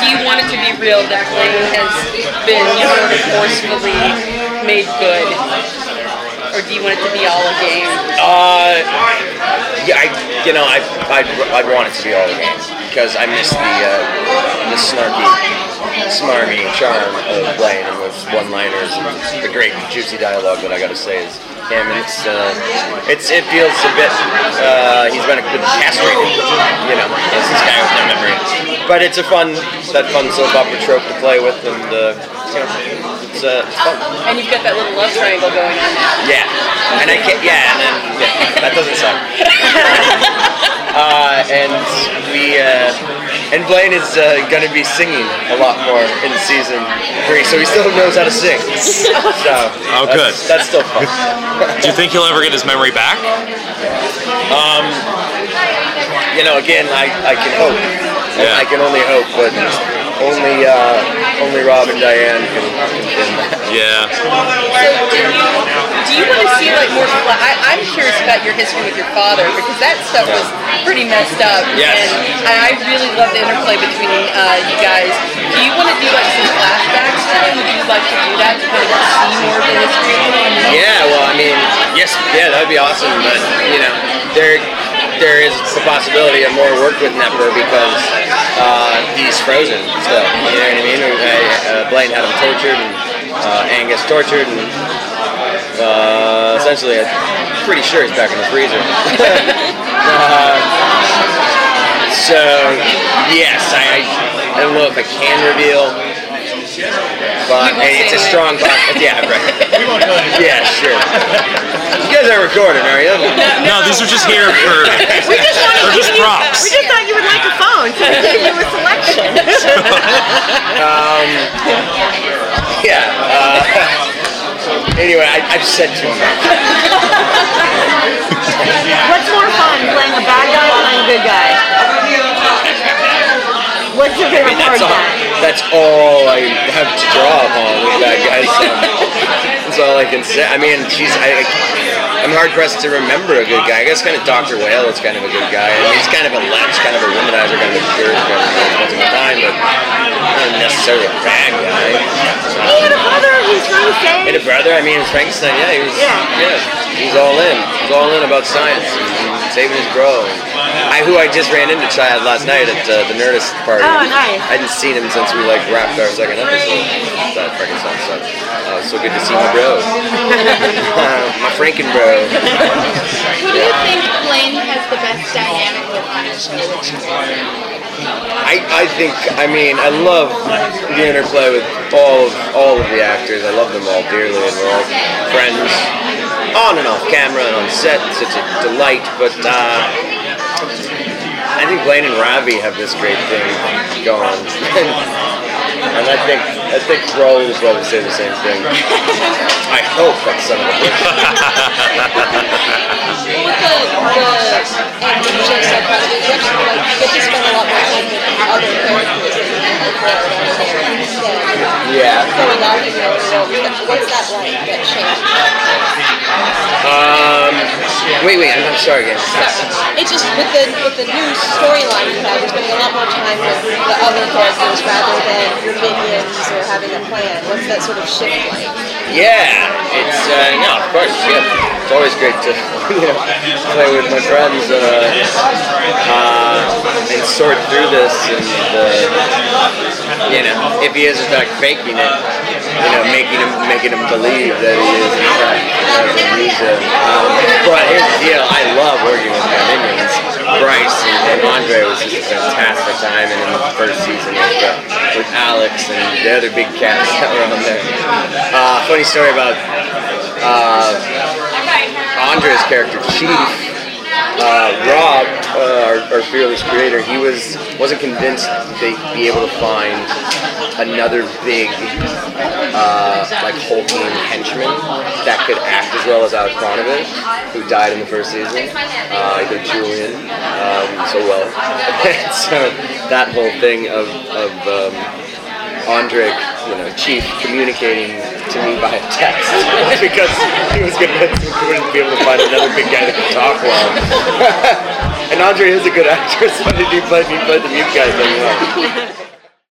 do you want it to be real that Blaine has been forcefully made good? Or do you want it to be all a game? Uh, yeah, I, you know, I, I'd, I'd want it to be all the game because I miss the, uh, the snarky, smarmy charm of Blaine and those one-liners and the great juicy dialogue that I got to say is him. And it's, uh, it's, it feels a bit, uh, he's been a good castrated, you know, as this guy with no memory. But it's a fun, that fun soap opera trope to play with, and uh, you know, it's, uh, it's fun. And you've got that little love triangle going on now. Yeah, and I can't. Yeah, and then yeah, that doesn't suck. uh, and we uh, and Blaine is uh, going to be singing a lot more in season three, so he still knows how to sing. So Oh, that's- good. That's still fun. Do you think he'll ever get his memory back? You know, again, I, I can hope. Yeah. I can only hope, but only uh, only Rob and Diane can confirm. Yeah. So do you do you want to see like more? I, I'm curious about your history with your father because that stuff was pretty messed up. Yes. And I I really love the interplay between uh, you guys. Do you want to do like some flashbacks to him? Would you like to do that to kind of see more of the history? Yeah, well, I mean, yes, yeah, that'd be awesome. But you know, there there is the possibility of more work with Knepper because uh, he's frozen still. You know what I mean? Uh, uh, Blaine had him tortured, and uh, Angus tortured, and uh, essentially, I'm pretty sure he's back in the freezer. uh, so yes, I, I I don't know if I can reveal. But hey, it's a it. strong box. Yeah, right. Yeah, sure. You guys are recording, are you? No, these are just here for. We just wanted They're just props. We just thought you would like a phone, so we gave you a selection. Yeah. Uh, anyway, I, I've said too much. What's more fun, playing a bad guy or playing a good guy? What's your favorite part That's of all, that's all I have to draw upon with that guy. So that's all I can say. I mean, she's. I, I'm hard pressed to remember a good guy. I guess kind of Dr. Whale is kind of a good guy. I mean, he's kind of a lech, kind of a womanizer, kind of a jerk, kind of of the time, but not necessarily a bad guy. He had a brother who's trying to say. And a brother, I mean, Frankenstein, yeah, he was, Yeah. yeah, he's all in. He's all in about science and, saving his bro. I, who I just ran into Chad last night at uh, the Nerdist party. Oh, nice. I hadn't seen him since we like wrapped our second episode. That Frankenstein so good to see my bro, my Franken bro. Who do you think Blaine has the best dynamic with on his show? I, I think I mean I love the interplay with all of all of the actors. I love them all dearly, and we're all friends on and off camera and on set. It's such a delight. But uh, I think Blaine and Ravi have this great thing going, I think I think Rahul will probably say the same thing. I hope that son of a bitch. with the the and you just said part of it, you actually like you get to spend a lot more time with other characters than you did before. And Yeah. going off in your own world. What's that like? That change? Um. Wait, wait. I'm, I'm sorry again. It's just with the with the new storyline you have, you're spending a lot more time with the other characters rather than your minions or having a plan. What's that sort of shift like? Yeah, it's uh, no, of course, yeah. It's always great to you know play with my friends uh, uh, and sort through this, and uh, you know, if he is in fact faking it, you know, making making him believe that he is in fact. Um, but here's the deal: I love working with my minions. Bryce and, and Andre was just a fantastic time, and in the first season with, uh, with Alex and the other big cats that were on there. Uh, funny story about uh, Andre's character, Chief. Uh, Rob, uh, our, our fearless creator, he was wasn't convinced they'd be able to find another big, uh, like hulking henchman that could act as well as Alex Kronovich, who died in the first season. Uh, he did Julian um, so well. so that whole thing of, of um, Andre, you know, Chief communicating to me by a text because he was convinced we wouldn't be able to find another big guy that could talk well. and Andre is a good actor, so he played, he played the mute guy very well.